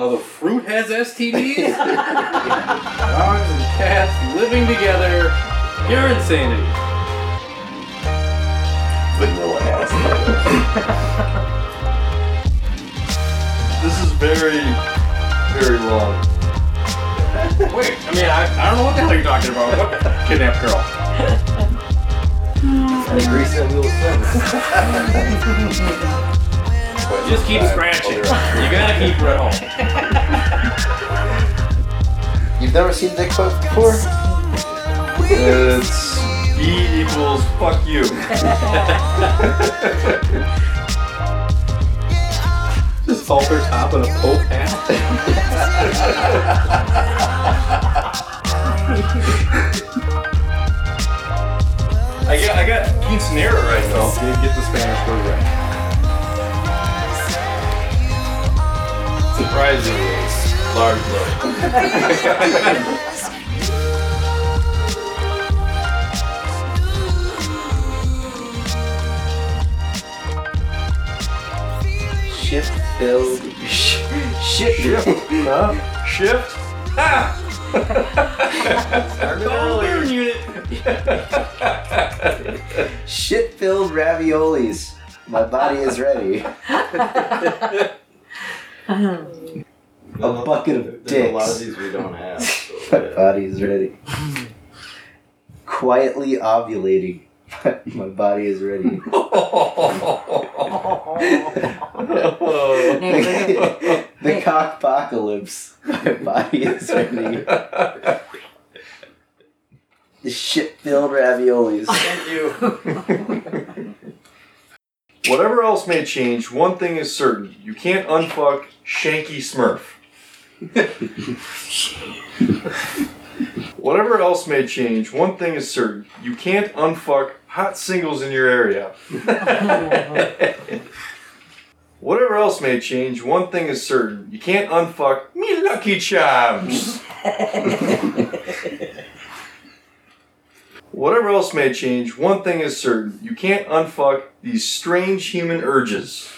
how the fruit has STDs? Dogs and cats living together. Pure insanity. Vanilla ass. This is very, very long. Wait, I mean, I, I don't know what the hell you're talking about. What kidnapped girl? Like recent little sentence. Just keep scratching. You gotta keep her at home. You've never seen Dick Poke before? It's E equals fuck you. Just halter top and a pope hat. I got, I got quinceanera right though. Did get the Spanish word right. Surprisingly, large load. Shit filled. Sh- shit. Huh? Shift. Ha! Burn unit. Shit filled raviolis. My body is ready. A bucket of There's a lot of dicks. these we don't have. So, My yeah. body is ready. Quietly ovulating. My body is ready. the cockpocalypse. My body is ready. The shit filled raviolis. Thank you. Whatever else may change, one thing is certain: you can't unfuck Shanky Smurf. Whatever else may change, one thing is certain: you can't unfuck hot singles in your area. Whatever else may change, one thing is certain: you can't unfuck me Lucky Charms. Whatever else may change, one thing is certain: you can't unfuck these strange human urges.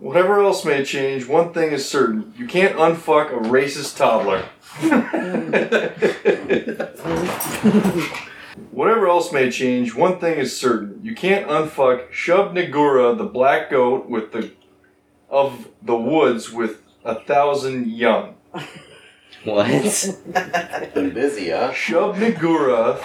Whatever else may change, one thing is certain: you can't unfuck a racist toddler. Whatever else may change, one thing is certain: you can't unfuck Shub Nagura, the black goat with the of the woods with a thousand young. What? Been busy, huh? Shub Nagura,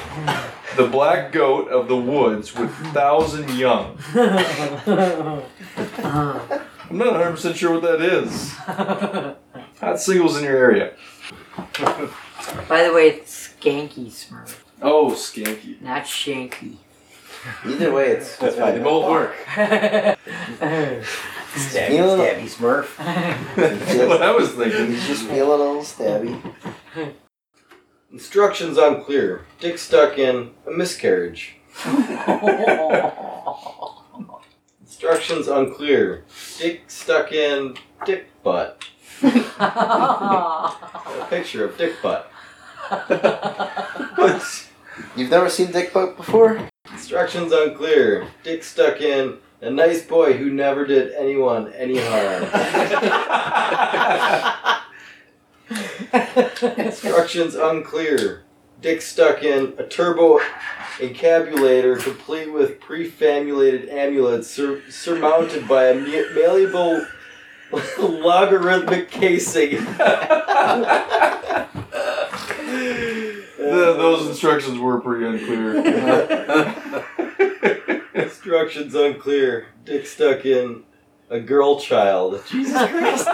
the black goat of the woods with a thousand young. Uh-huh. I'm not 100% sure what that is. Hot singles in your area. By the way, it's Skanky Smurf, Oh, skanky. not Shanky. Either way, it's, it's They fine. both work. Stabby, Feeling- stabby smurf. That's what I was thinking. He's just feeling a little stabby. Instructions unclear. Dick stuck in a miscarriage. Instructions unclear. Dick stuck in dick butt. A picture of dick butt. But you've never seen Dick Butt before? Instructions unclear. Dick stuck in a nice boy who never did anyone any harm. Instructions unclear. Dick stuck in a turbo encabulator complete with prefamulated amulets sur- surmounted by a mu- malleable logarithmic casing. The, those instructions were pretty unclear. Instructions unclear. Dick stuck in a girl child. Jesus Christ.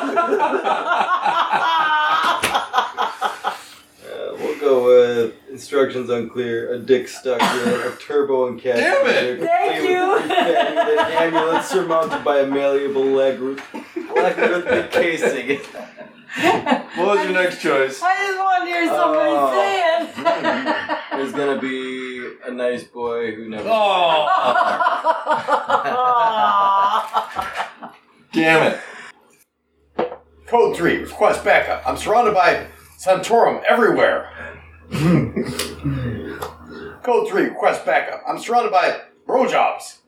Uh, we'll go with instructions unclear. A dick stuck in a turbo encapsulator. Damn it! Thank you. An amulet surmounted by a malleable leg logarithmic casing. What was your next choice? I just want to hear somebody Oh. say it. There's gonna be a nice boy who never. Oh, damn it. Code 3, request backup. I'm surrounded by Santorum everywhere. Code 3, request backup. I'm surrounded by bro jobs.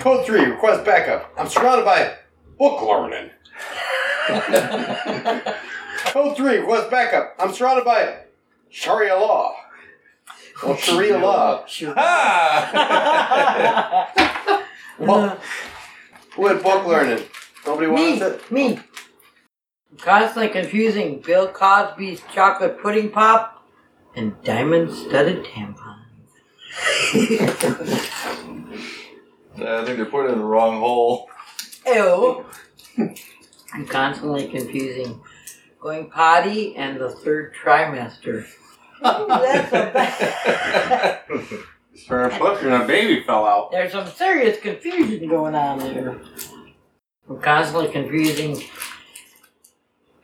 Code 3, request backup. I'm surrounded by book learning. Code 3, request backup. I'm surrounded by Sharia law. Well, Sharia law. Ah! Well, who had book learning? Nobody wants me, it? me. Constantly confusing Bill Cosby's chocolate pudding pop and diamond-studded tampons. I think they're putting it in the wrong hole. Ew. I'm constantly confusing going potty and the third trimester. Ooh, that's a bad. Started pushing, a baby fell out. There's some serious confusion going on there. I'm constantly confusing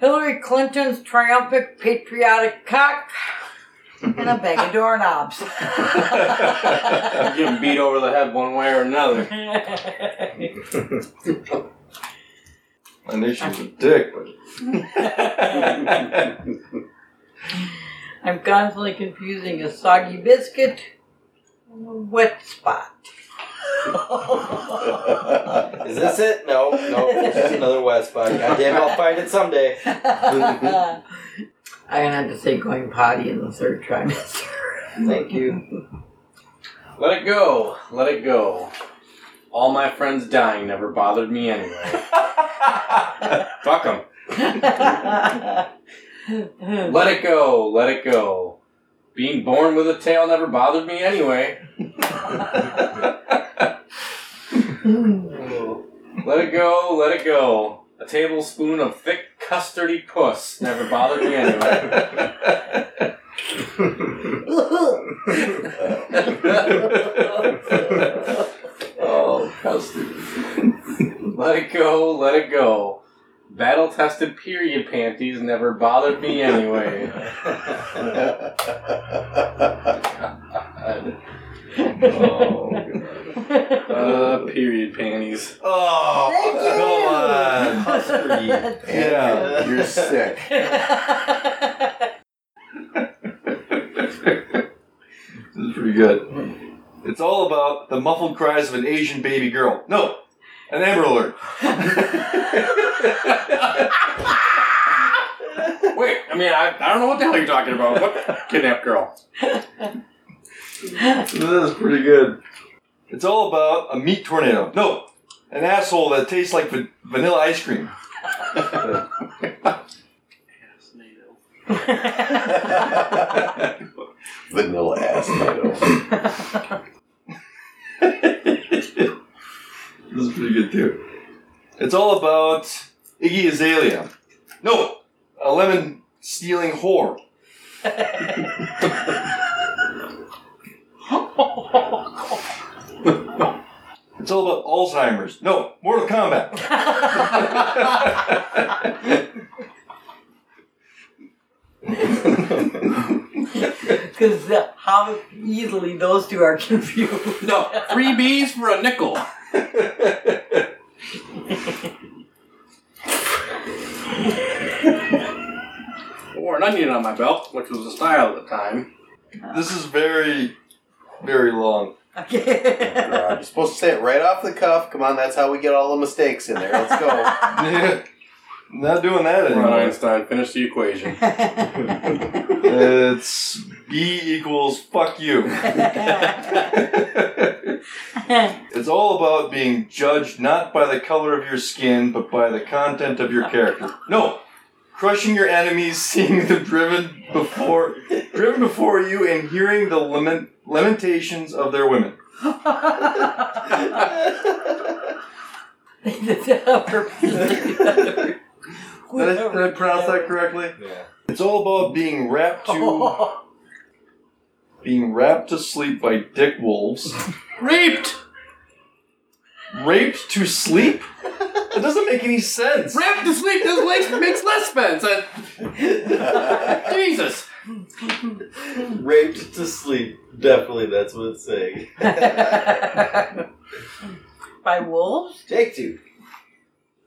Hillary Clinton's triumphant patriotic cock and a bag of doorknobs. I'm getting beat over the head one way or another. I knew she was a dick, but I'm constantly confusing a soggy biscuit and a wet spot. Is this it? No, no, it's just another wet spot. Goddamn, I'll find it someday. I'm gonna have to say going potty in the third trimester. Thank you. Let it go. Let it go. All my friends dying never bothered me anyway. Fuck them. Let it go. Let it go. Being born with a tail never bothered me anyway. Let it go. Let it go. A tablespoon of thick custardy puss never bothered me anyway. oh, custard. let it go, let it go. Battle tested period panties never bothered me anyway. oh, God. uh, period panties. oh, Thank you. come on. Yeah. You're sick. This is pretty good. It's all about the muffled cries of an Asian baby girl. No, an Amber Alert. Wait, I mean, I, I don't know what the hell you're talking about. What kidnapped girl? This is pretty good. It's all about a meat tornado. No, an asshole that tastes like va- vanilla ice cream. Vanilla ass tomato. this is pretty good too. It's all about Iggy Azalea. No, a lemon stealing whore. It's all about Alzheimer's. No, Mortal Kombat. Because uh, how easily those two are confused. No, three B's for a nickel. Or an onion on my belt, which was the style at the time. This is very, very long. Okay. Oh, God, You're supposed to say it right off the cuff. Come on, that's how we get all the mistakes in there. Let's go. Not doing that Ron anymore. Einstein, finish the equation. It's B equals fuck you. It's all about being judged not by the color of your skin, but by the content of your character. No, crushing your enemies, seeing them driven before, driven before you, and hearing the lament, lamentations of their women. Did I, did I pronounce that correctly? Yeah. It's all about being wrapped to being wrapped to sleep by dick wolves. Raped! Raped to sleep? That doesn't make any sense. Raped to sleep does makes, makes less sense. I- Jesus. Raped to sleep. Definitely, that's what it's saying. By wolves? Take two.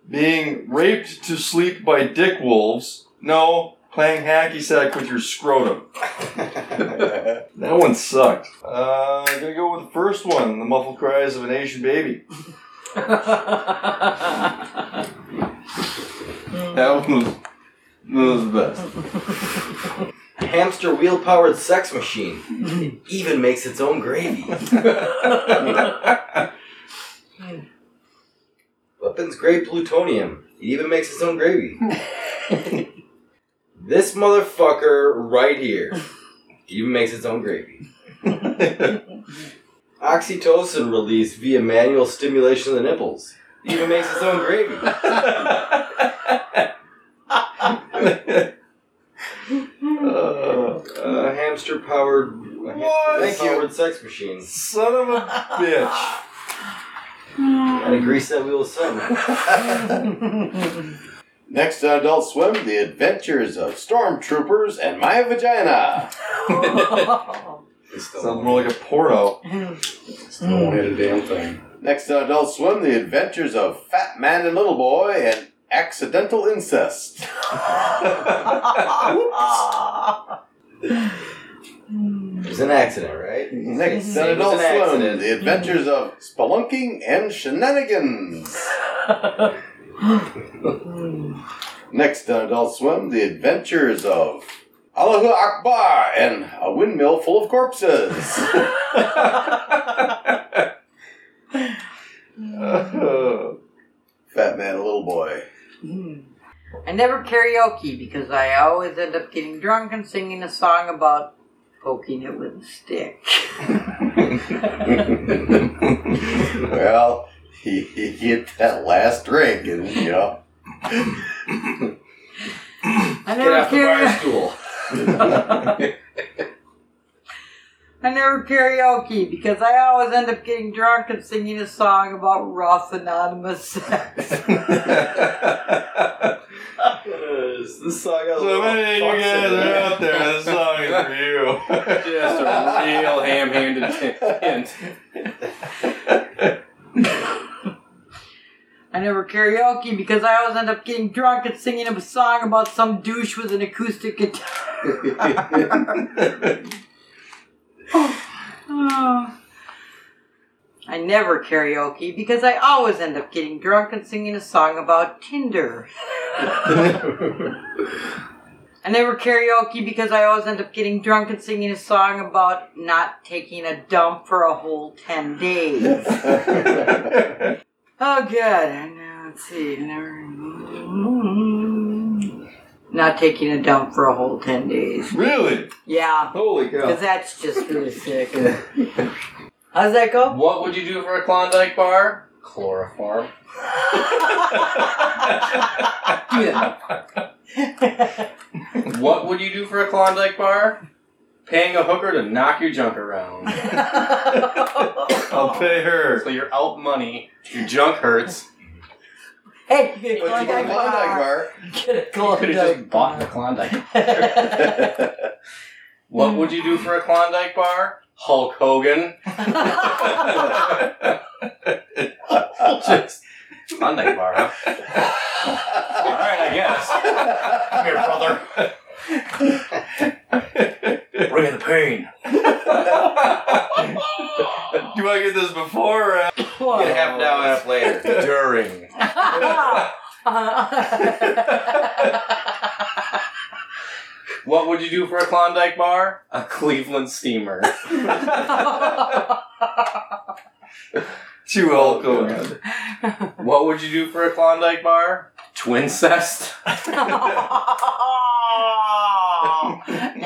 Being raped to sleep by dick wolves. No, playing hacky sack with your scrotum. That one sucked. Uh, I'm gonna go with the first one, the muffled cries of an Asian baby. That one was, was the best. Hamster wheel powered sex machine. It even makes its own gravy. Weapons grade plutonium. It even makes its own gravy. this motherfucker right here even makes its own gravy. Oxytocin released via manual stimulation of the nipples. It even makes its own gravy. Uh, A hamster powered What? Thank powered sex machine. son of a bitch. Gotta grease that wheel of something. Next on Adult Swim, The Adventures of Stormtroopers and My Vagina. Sounds more like a porno. Still won't hit a damn thing. Next on Adult Swim, The Adventures of Fat Man and Little Boy and Accidental Incest. There's an accident, right? Next It on was Adult an Swim, accident. The Adventures of Spelunking and Shenanigans. Next on Adult Swim, The Adventures of Allahu Akbar and a windmill full of corpses. Fat Man a Little Boy. Hmm. I never karaoke because I always end up getting drunk and singing a song about poking it with a stick. well, he, he hit that last drink, and you know. I Get never off the bar karaoke. stool. I never karaoke because I always end up getting drunk and singing a song about Ross Anonymous sex. this song has So little many of you guys are out there. This song is for you. Just a real ham-handed hint. I never karaoke because I always end up getting drunk and singing a song about some douche with an acoustic guitar. Oh. I never karaoke because I always end up getting drunk and singing a song about Tinder. I never karaoke because I always end up getting drunk and singing a song about not taking a dump for a whole 10 days. Oh, good. And now, let's see. Never... Not taking a dump for a whole 10 days. really? Yeah, Holy because cow. that's just really sick. How's that go? What would you do for a Klondike bar? Chloroform. What would you do for a Klondike bar? Paying a hooker to knock your junk around. I'll pay her. So you're out money, your junk hurts. hey, get a But you Klondike go Klondike bar. bar. Get a You could have just bought the Klondike. What would you do for a Klondike bar? Hulk Hogan. just Klondike bar, huh? Alright, I guess. Come here, brother. Bring in the pain. Do you want to get this before or after? Get a half an hour and a half later. During. What would you do for a Klondike bar? A Cleveland steamer. Two Hulk Hogan. What would you do for a Klondike bar? Twincest.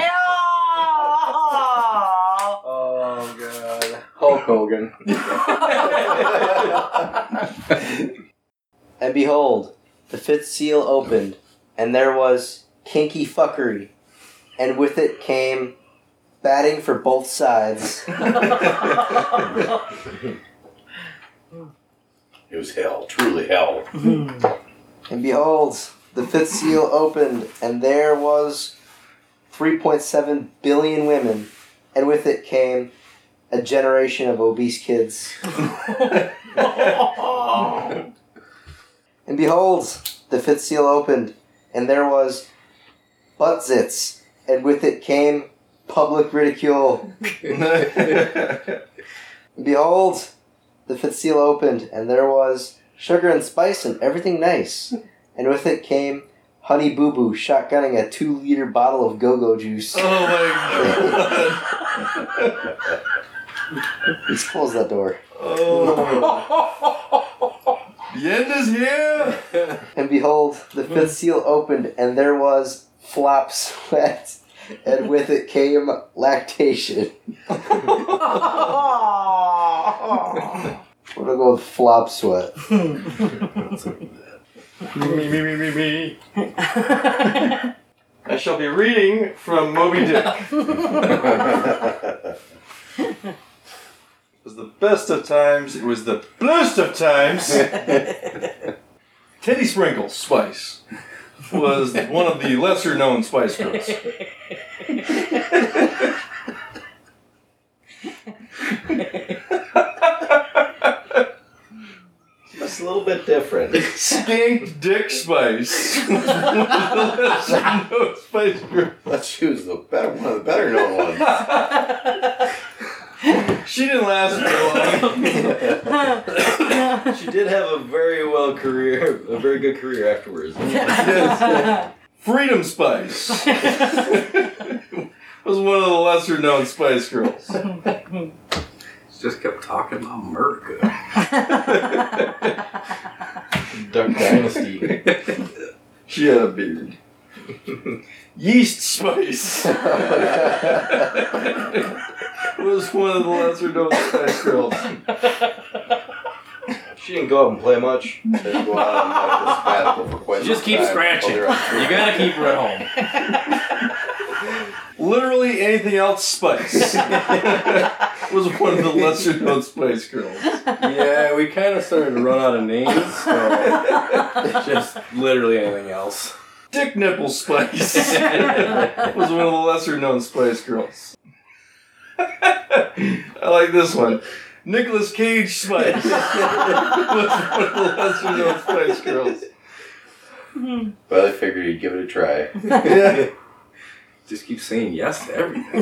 Oh god. Hulk Hogan. And behold, the fifth seal opened, and there was kinky fuckery, and with it came batting for both sides. It was hell, truly hell. And behold, the fifth seal opened, and there was 3.7 billion women, and with it came a generation of obese kids. And behold, the fifth seal opened, and there was butt zits, and with it came public ridicule. Behold, the fifth seal opened, and there was sugar and spice and everything nice. And with it came Honey Boo Boo shotgunning a two liter bottle of go go juice. oh my god. Let's close that door. Oh. The end is here. And behold, the fifth seal opened, and there was flop sweat, and with it came lactation. We're gonna go with flop sweat. me, me, me, me, me. I shall be reading from Moby Dick. It was the best of times. It was the bluest of times. Teddy Sprinkles Spice was one of the lesser known Spice Girls. Just a little bit different. Skink Dick Spice was one of the lesser known Spice Girls. Let's choose the better one of the better known ones. She didn't last very long. She did have a very well career, a very good career afterwards. Freedom Spice was one of the lesser known Spice Girls. Just kept talking about America. Duck Dynasty. She had a beard. Yeast Spice was one of the lesser known Spice Girls. She didn't go out and play much. They go out on like a sabbatical for quite Just some keep scratching. while they're on tour. You gotta keep her at home. Literally anything else Spice was one of the lesser known Spice Girls. Yeah, we kind of started to run out of names, so just literally anything else. Dick Nipple Spice was one of the lesser known Spice Girls. I like this one. Nicolas Cage Spice was one of the lesser known Spice Girls. But I figured you'd give it a try. Yeah. Just keep saying yes to everything.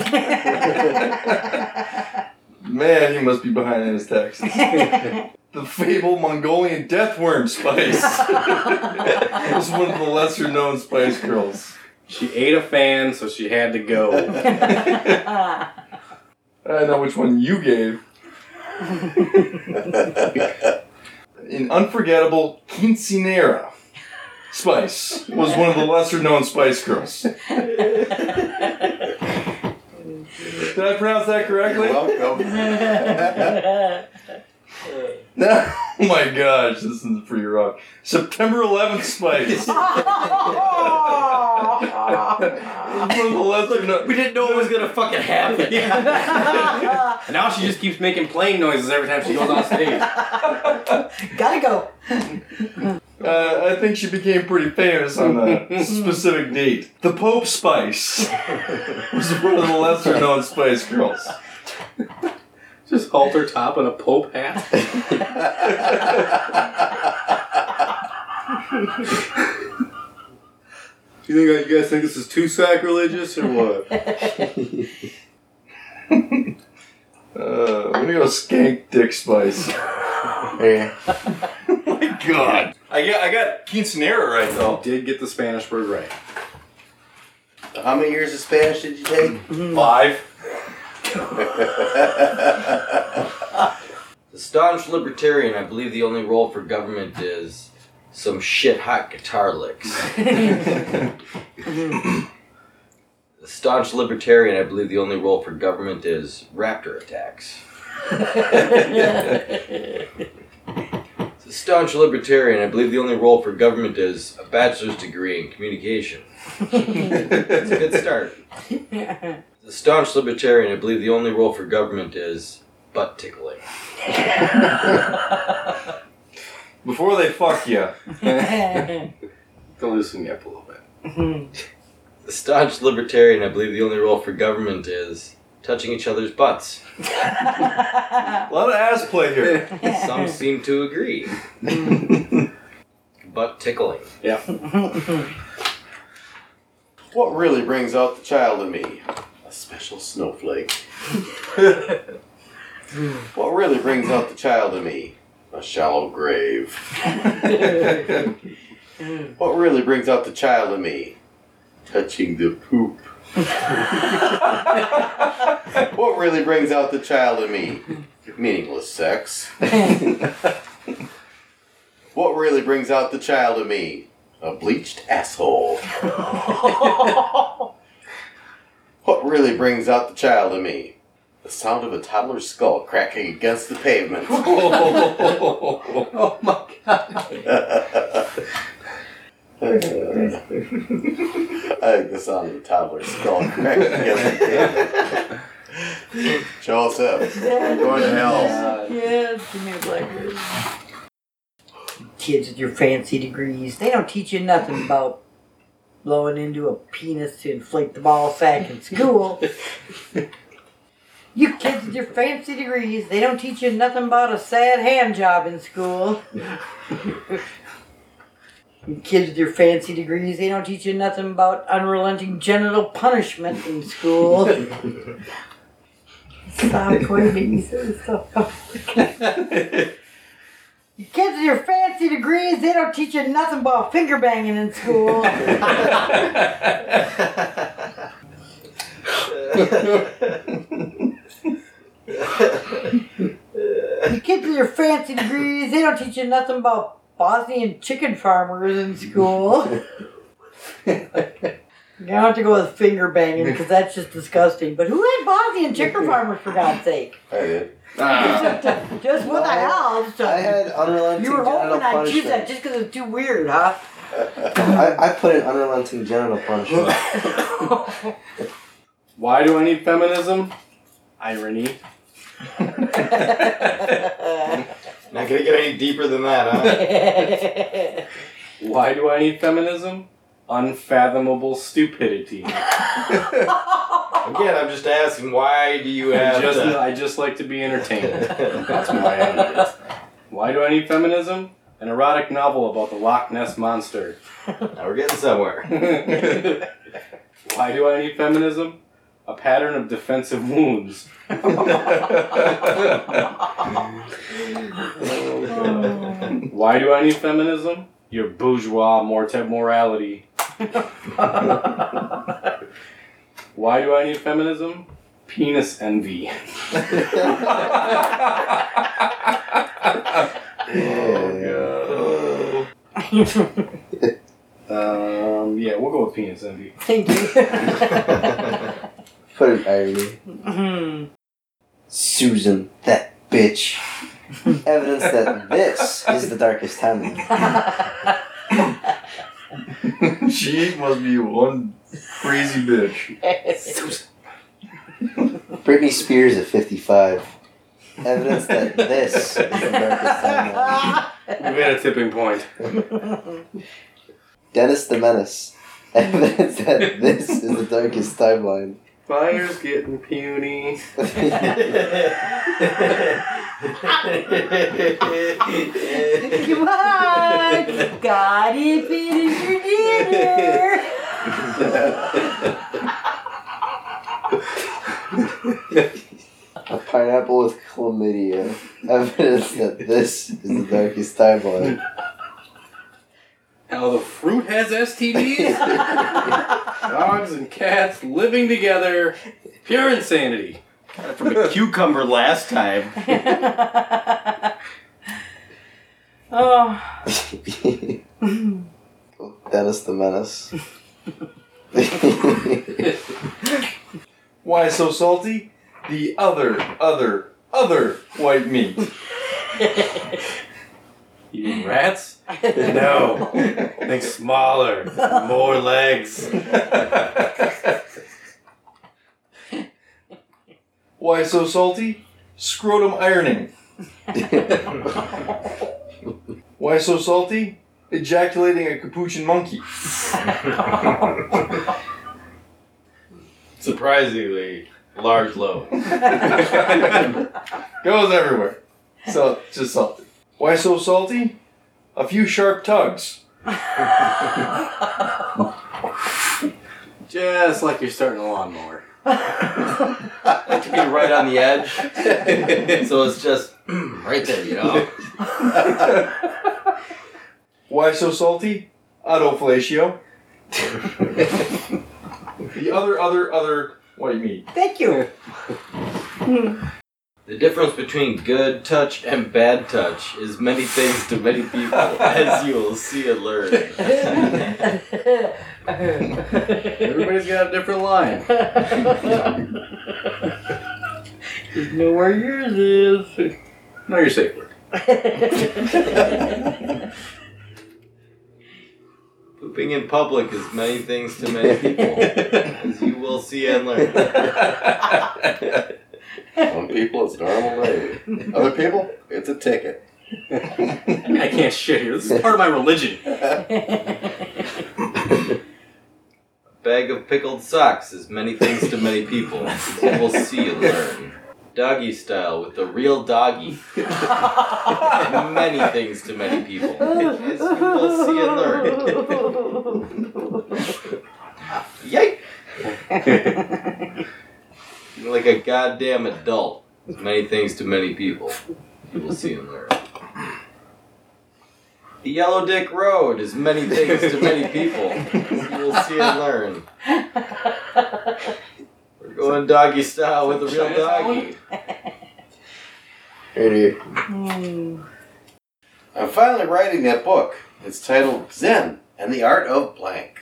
Man, he must be behind in his taxes. The Fable Mongolian Deathworm Spice was one of the lesser known Spice Girls. She ate a fan, so she had to go. I know which one you gave. An unforgettable Quinceanera Spice was one of the lesser known Spice Girls. Did I pronounce that correctly? Welcome. No. Oh my gosh, this is pretty rough. September 11th Spice. One of the lesser known. we didn't know it was gonna fucking happen. and now she just keeps making plane noises every time she goes on stage. Gotta go. Uh, I think she became pretty famous on that specific date. The Pope Spice was one of the lesser known Spice Girls. Just halter top and a pope hat. you think you guys think this is too sacrilegious or what? Uh, I'm gonna go Skank Dick Spice. There oh my god. I got I got Quinceanera right though. Did get the Spanish word right. How many years of Spanish did you take? Five. The staunch libertarian, I believe the only role for government is some shit hot guitar licks. The staunch libertarian, I believe the only role for government is raptor attacks. The staunch libertarian, I believe the only role for government is a bachelor's degree in communication. It's a good start. The staunch libertarian, I believe the only role for government is butt tickling. Before they fuck you. To loosen me up a little bit. Mm-hmm. The staunch libertarian, I believe the only role for government is touching each other's butts. A lot of ass play here. Some seem to agree. Butt tickling. Yeah. what really brings out the child in me? Special snowflake. what really brings out the child in me? A shallow grave. what really brings out the child in me? Touching the poop. what really brings out the child in me? Meaningless sex. what really brings out the child in me? A bleached asshole. What really brings out the child in me? The sound of a toddler's skull cracking against the pavement. Oh my god. I think the sound of a toddler's skull cracking against the pavement. Joseph, you're going to hell. Yes, give me a blackberry. Kids with your fancy degrees, they don't teach you nothing about blowing into a penis to inflate the ball sack in school. you kids with your fancy degrees, they don't teach you nothing about a sad hand job in school. you kids with your fancy degrees, they don't teach you nothing about unrelenting genital punishment in school. Stop quoting stuff. You kids with your fancy degrees, they don't teach you nothing about finger banging in school. you kids with your fancy degrees, they don't teach you nothing about Bosnian chicken farmers in school. You don't have to go with finger banging because that's just disgusting. But who had Bosnian chicken farmers for God's sake? I did. Ah. Just what the hell? Just I a- had unrelenting you were genital hoping I'd choose that punishment. just because it's too weird, huh? I, I put an unrelenting genital punishment. Why do I need feminism? Irony. Not gonna get any deeper than that, huh? Why do I need feminism? Unfathomable stupidity. Again, I'm just asking, why do you I have just, to... I just like to be entertained. That's why I. Why do I need feminism? An erotic novel about the Loch Ness Monster. Now we're getting somewhere. Why do I need feminism? A pattern of defensive wounds. Why do I need feminism? Your bourgeois morte morality. Why do I need feminism? Penis envy. Oh, Um, yeah, we'll go with penis envy. Thank you. Put in irony. Susan, that bitch. Evidence that this is the darkest time. she must be one crazy bitch. Britney Spears at 55. Evidence that this is the darkest timeline. We made a tipping point. Dennis the Menace. Evidence that this is the darkest timeline. Fire's getting puny. Come on! Got it finish your dinner! A pineapple with chlamydia. Evidence that this is the darkest timeline. How the fruit has STDs? Dogs and cats living together. Pure insanity. Got it from a cucumber last time. oh. Dennis the Menace. Why so salty? The other, other, other white meat. Eating rats? No. Think smaller. More legs. Why so salty? Scrotum ironing. Why so salty? Ejaculating a capuchin monkey. Surprisingly large load. Goes everywhere. So just salty. Why so salty? A few sharp tugs. Just like you're starting a lawnmower. Like to be right on the edge. so it's just right there, you know? Why so salty? Autofellatio. the other, other, other. What do you mean? Thank you. The difference between good touch and bad touch is many things to many people, as you will see and learn. Everybody's got a different line. Just know where yours is. No, you're safe word. Pooping in public is many things to many people, as you will see and learn. Some people, it's normal day. Other people, it's a ticket. I can't shit here. This is part of my religion. Bag of pickled socks is many things to many people, will see and learn. Doggy style with the real doggy. many things to many people, as you will see and learn. Yike! Like a goddamn adult. Many things to many people. You will see and learn. The Yellow Dick Road is many things to many people. You will see and learn. We're going doggy style with the real doggy. Idiot. Hmm. I'm finally writing that book. It's titled Zen and the Art of Blank.